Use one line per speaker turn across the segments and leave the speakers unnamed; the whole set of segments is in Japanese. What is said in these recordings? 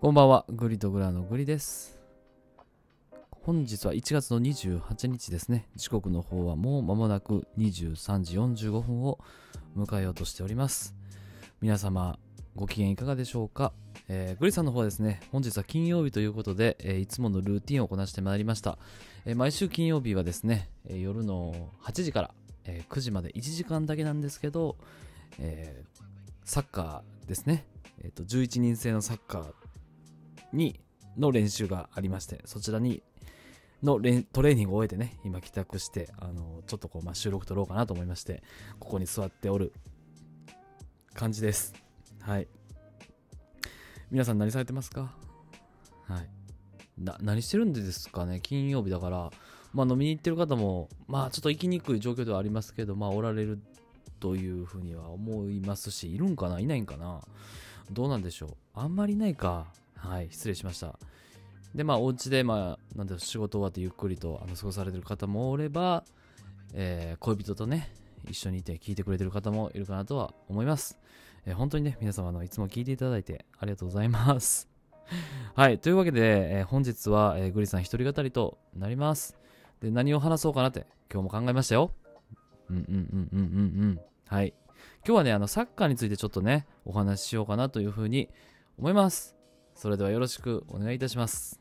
こんばんは、グリとグラのグリです。本日は1月の28日ですね。時刻の方はもう間もなく23時45分を迎えようとしております。皆様、ご機嫌いかがでしょうか、えーグリさんの方はですね、本日は金曜日ということで、えーいつものルーティンをこなしてまいりました。えー毎週金曜日はですね、えー夜の8時から、えー9時まで1時間だけなんですけど、えーサッカーですね、えーと11人制のサッカーにの練習がありましてそちらにのトレーニングを終えてね今帰宅してあのちょっとこう、まあ、収録撮ろうかなと思いましてここに座っておる感じです。はい。皆さん何されてますか？はい。な何してるんですかね？金曜日だから。まあ飲みに行ってる方もまあちょっと行きにくい状況ではありますけどまあおられるというふうには思いますしいるんかな？いないんかな？どうなんでしょう？あんまりないか。はい失礼しました。でまあお家でまあなんだろ仕事終わってゆっくりとあの過ごされてる方もおれば、えー恋人とね一緒にいて聞いてくれてる方もいるかなとは思います、えー本当にね皆様のいつも聞いていただいてありがとうございます。はいというわけで、えー本日は、えーグリさん一人語りとなります。で何を話そうかなって今日も考えましたよ。うんうんうんうんうんうん。はい。今日はねあのサッカーについてちょっとねお話ししようかなというふうに思います。それではよろしくお願いいたします。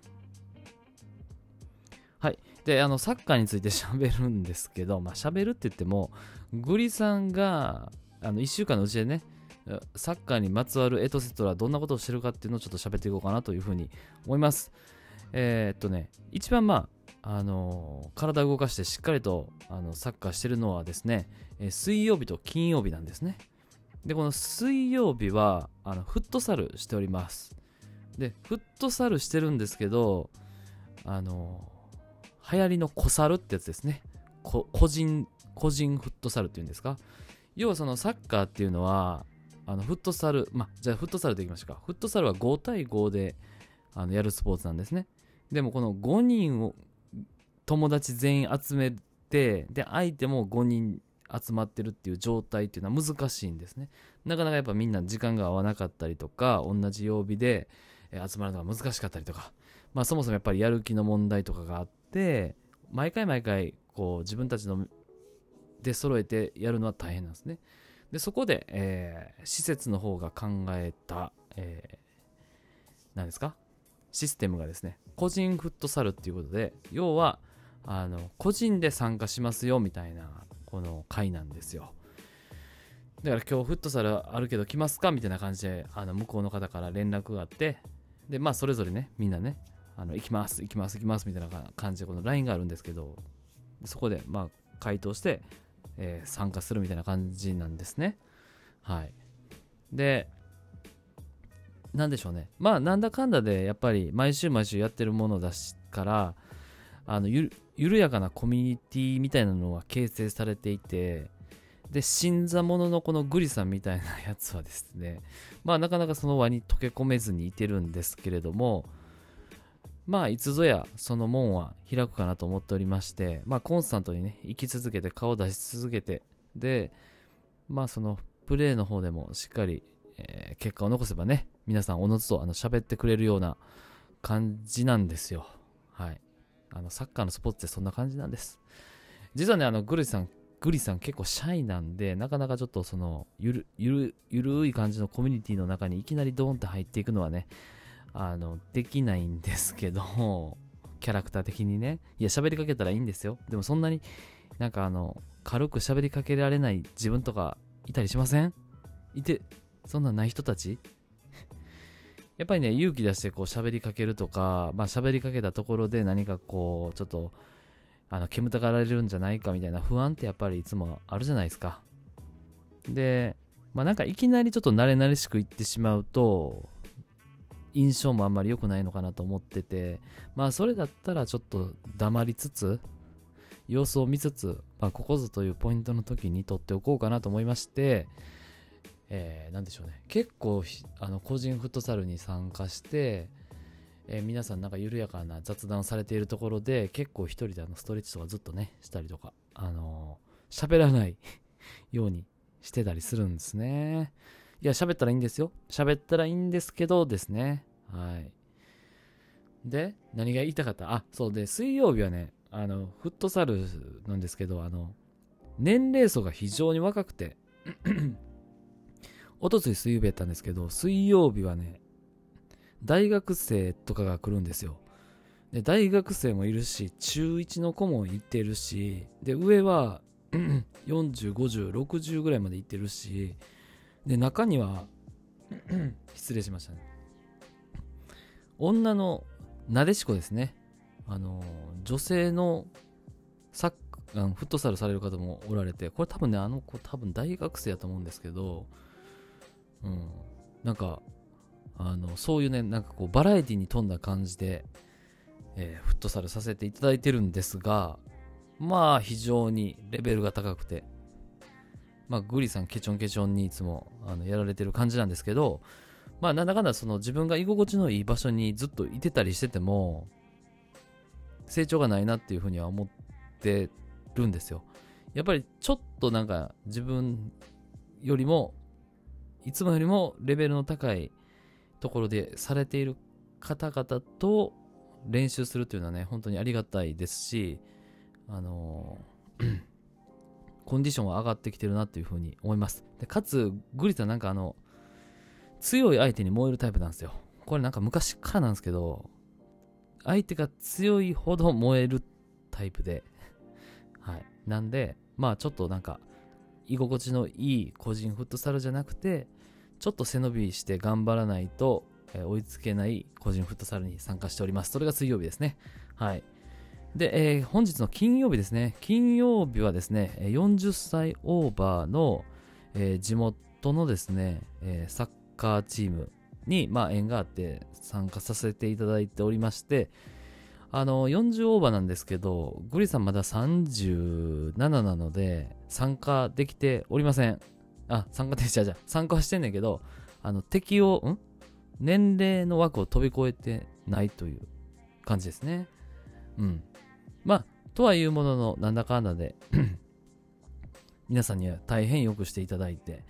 はい。であのサッカーについて喋るんですけどまあ喋るって言ってもグリさんがあの1週間のうちでねサッカーにまつわるエトセトラどんなことをしてるかっていうのをちょっと喋っていこうかなというふうに思います。えーっとね一番まああの体を動かしてしっかりとあのサッカーしてるのはですね、えー水曜日と金曜日なんですね。でこの水曜日はあのフットサルしております。でフットサルしてるんですけどあの流行りの小猿ってやつですね。個人個人フットサルっていうんですか？要はそのサッカーっていうのはあのフットサルまじゃあフットサルでいきましょうか。フットサルは5対5であのやるスポーツなんですね。でもこの5人を友達全員集めてで相手も5人集まってるっていう状態っていうのは難しいんですね。なかなかやっぱみんな時間が合わなかったりとか同じ曜日で集まるのが難しかったりとか。まあそもそもやっぱりやる気の問題とかがあって毎回毎回こう自分たちので揃えてやるのは大変なんですね。でそこで、えー施設の方が考えた、えー何ですか？システムがですね個人フットサルっていうことで要はあの個人で参加しますよみたいなこの会なんですよ。だから今日フットサルあるけど来ますか？みたいな感じであの向こうの方から連絡があってでまあそれぞれねみんなねあの行きます行きます行きますみたいな感じでこの LINE があるんですけどそこでまあ回答して、えー参加するみたいな感じなんですね。はい。でなんでしょうね。まあなんだかんだでやっぱり毎週毎週やってるものだしからあのゆ緩やかなコミュニティみたいなのは形成されていてで新座者ののこのグリさんみたいなやつはですね まあなかなかその輪に溶け込めずにいてるんですけれどもまあいつぞやその門は開くかなと思っておりましてまあコンスタントにね生き続けて顔を出し続けてでまあそのプレーの方でもしっかり、えー結果を残せばね皆さんおのずとあの喋ってくれるような感じなんですよ。はい。あのサッカーのスポーツってそんな感じなんです。実はねあのグリさんグリさん結構シャイなんでなかなかちょっとそのゆるゆるゆるい感じのコミュニティの中にいきなりドーンって入っていくのはねあのできないんですけど キャラクター的にね。いや喋りかけたらいいんですよ。でもそんなになんかあの軽く喋りかけられない自分とかいたりしません？いてそんなない人たち？やっぱりね勇気出してこう喋りかけるとかまあ喋りかけたところで何かこうちょっとあの煙たがられるんじゃないかみたいな不安ってやっぱりいつもあるじゃないですか。でまあなんかいきなりちょっと慣れ慣れしく言ってしまうと印象もあんまり良くないのかなと思っててまあそれだったらちょっと黙りつつ様子を見つつ、まあ、ここぞというポイントの時に取っておこうかなと思いまして、えー、なんでしょうね。結構あの個人フットサルに参加して、えー皆さんなんか緩やかな雑談をされているところで結構一人であのストレッチとかずっとねしたりとかあのー喋らないようにしてたりするんですね。いや喋ったらいいんですよ喋ったらいいんですけどですね。はい。で、何が言いたかった？あ、そうで、水曜日はね、あの、フットサルなんですけど、あの、年齢層が非常に若くて、おとつい水曜日やったんですけど、水曜日はね、大学生とかが来るんですよ。で、大学生もいるし、中1の子も行ってるし、で、上は40、50、60ぐらいまで行ってるし、で、中には 失礼しましたね。女のなでしこですね。あの、女性のサッあのフットサルされる方もおられて、これ多分ね、あの子多分大学生やと思うんですけど、うん、なんか、あの、そういうね、なんかこう、バラエティに富んだ感じで、えー、フットサルさせていただいてるんですが、まあ、非常にレベルが高くて、まあ、グリさんケチョンケチョンにいつもあのやられてる感じなんですけど、まあ、なんだかんだその自分が居心地のいい場所にずっといてたりしてても、成長がないなっていうふうには思ってるんですよ。やっぱりちょっとなんか自分よりも、いつもよりもレベルの高いところでされている方々と練習するっていうのはね、本当にありがたいですし、あのー コンディションは上がってきてるなっていうふうに思います。でかつ、グリタなんかあの、強い相手に燃えるタイプなんですよ。これなんか昔からなんですけど、相手が強いほど燃えるタイプで、はい。なんで、まあちょっとなんか、居心地のいい個人フットサルじゃなくて、ちょっと背伸びして頑張らないと、え追いつけない個人フットサルに参加しております。それが水曜日ですね。はい。で、えー本日の金曜日ですね。金曜日はですね、40歳オーバーの、えー地元のですね、えーサッカーチームに、まあ、縁があって参加させていただいておりまして、あの、40オーバーなんですけど、グリさんまだ37なので、参加できておりません。あ、参加できちゃじゃ参加はしてんねんけど、あの、適用、ん？年齢の枠を飛び越えてないという感じですね。うん。まあ、とはいうものの、なんだかんだで、皆さんには大変よくしていただいて、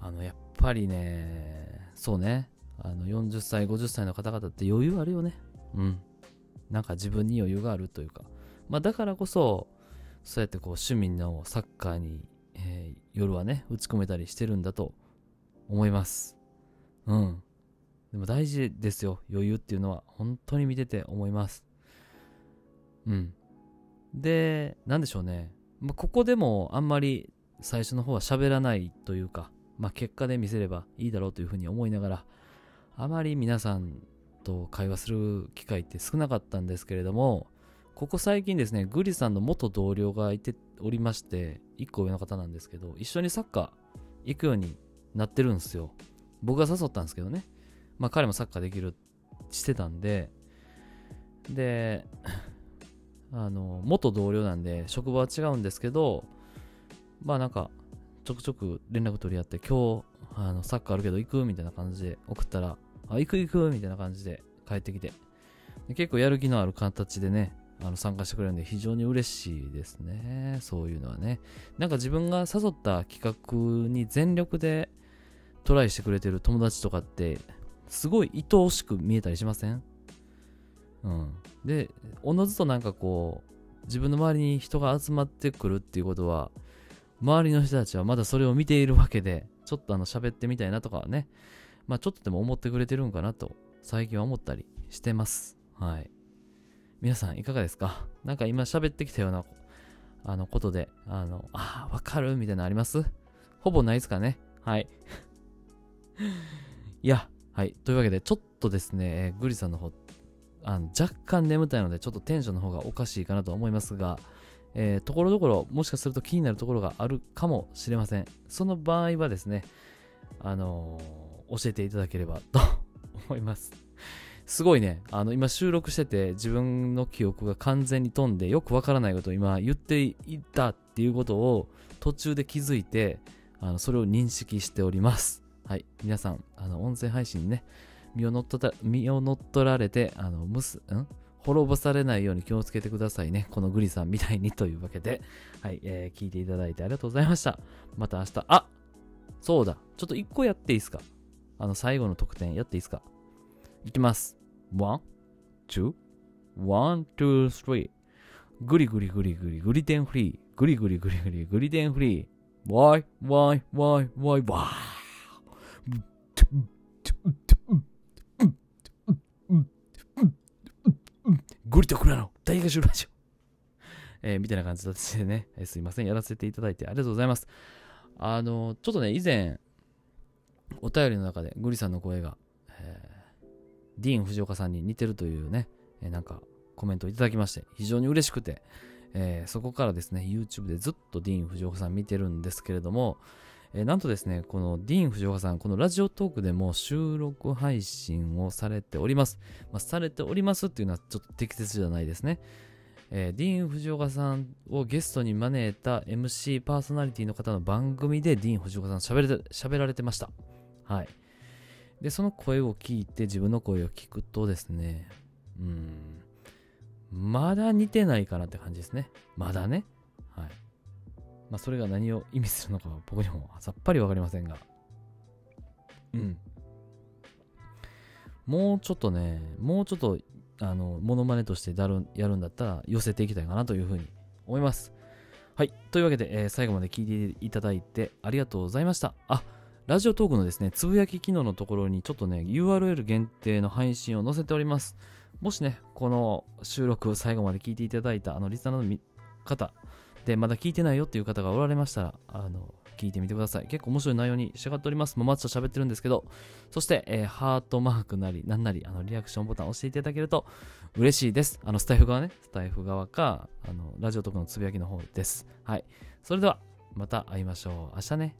あの、やっぱりね、そうね、あの、40歳、50歳の方々って余裕あるよね。うん。なんか自分に余裕があるというか。まあ、だからこそ、そうやってこう、趣味のサッカーに、えー夜はね、打ち込めたりしてるんだと思います。うん。でも大事ですよ。余裕っていうのは。本当に見てて思います。うん。で、なんでしょうね。まあ、ここでもあんまり最初の方は喋らないというか、まあ、結果で見せればいいだろうというふうに思いながら、あまり皆さんと会話する機会って少なかったんですけれども、ここ最近ですね、グリさんの元同僚がいておりまして、一個上の方なんですけど、一緒にサッカー行くようになってるんですよ。僕が誘ったんですけどね。まあ彼もサッカーできる、してたんで、で、あの、元同僚なんで、職場は違うんですけど、まあなんか、ちょくちょく連絡取り合って、今日、あの、サッカーあるけど行く？みたいな感じで送ったら、あ、行く行く？みたいな感じで帰ってきて、結構やる気のある形でね、あの参加してくれるんで非常に嬉しいですね。そういうのはね。なんか自分が誘った企画に全力でトライしてくれてる友達とかって、すごい愛おしく見えたりしません？うん。で、おのずとなんかこう、自分の周りに人が集まってくるっていうことは、周りの人たちはまだそれを見ているわけで、ちょっとあの喋ってみたいなとかね、まあちょっとでも思ってくれてるんかなと、最近は思ったりしてます。はい。皆さんいかがですか？なんか今喋ってきたような、あのことで、あの、あ、わかるみたいなのあります？ほぼないですかね？はい。いや、はい。というわけで、ちょっとですね、えーグリさんの方、あの若干眠たいので、ちょっとテンションの方がおかしいかなと思いますが、えーところどころ、もしかすると気になるところがあるかもしれません。その場合はですね、あのー教えていただければと 思います。すごいね、あの、今収録してて、自分の記憶が完全に飛んで、よくわからないことを今言っていたっていうことを途中で気づいて、あの、それを認識しております。はい。皆さん、あの、音声配信にね、身を乗っ取った、身を乗っ取られて、あの、むす、ん？滅ぼされないように気をつけてくださいね。このグリさんみたいにというわけで、はい、えー聞いていただいてありがとうございました。また明日、あそうだ、ちょっと一個やっていいですか？あの、最後の特典やっていいですか？いきます。one, two, one, two, three. グリグリグリグリグリテンフリー。グリグリグリグリグリテンフリー。ワイワイワイワイワーグリとクラの大合唱ラジオ。えー、みたいな感じでね、えーすいません、やらせていただいてありがとうございます。あの、ちょっとね、以前、お便りの中でグリさんの声が、ディーン・藤岡さんに似てるというね、えーなんかコメントをいただきまして、非常に嬉しくて、えーそこからですね、YouTube でずっとディーン・藤岡さん見てるんですけれども、えーなんとですね、このディーン・藤岡さん、このラジオトークでも収録配信をされております。まあ、されておりますっていうのはちょっと適切じゃないですね。えーディーン・藤岡さんをゲストに招いた MC パーソナリティの方の番組でディーン・藤岡さん喋れて喋られてました。はい。で、その声を聞いて自分の声を聞くとですね、うん、まだ似てないかなって感じですね。まだね。はい。まあ、それが何を意味するのか僕にもさっぱりわかりませんが。うん。もうちょっとね、もうちょっと、あの、モノマネとしてやるやるんだったら寄せていきたいかなというふうに思います。はい。というわけで、えー最後まで聞いていただいてありがとうございました。あ、ラジオトークのですね、つぶやき機能のところにちょっとね、URL 限定の配信を載せております。もしね、この収録を最後まで聞いていただいたあのリスナーの方で、まだ聞いてないよっていう方がおられましたら、あの、聞いてみてください。結構面白い内容に仕上がっております。もうマッチと喋ってるんですけど、そして、えーハートマークなり、なんなり、あの、リアクションボタンを押していただけると嬉しいです。あの、スタイフ側ね、スタイフ側か、あの、ラジオトークのつぶやきの方です。はい。それでは、また会いましょう。明日ね。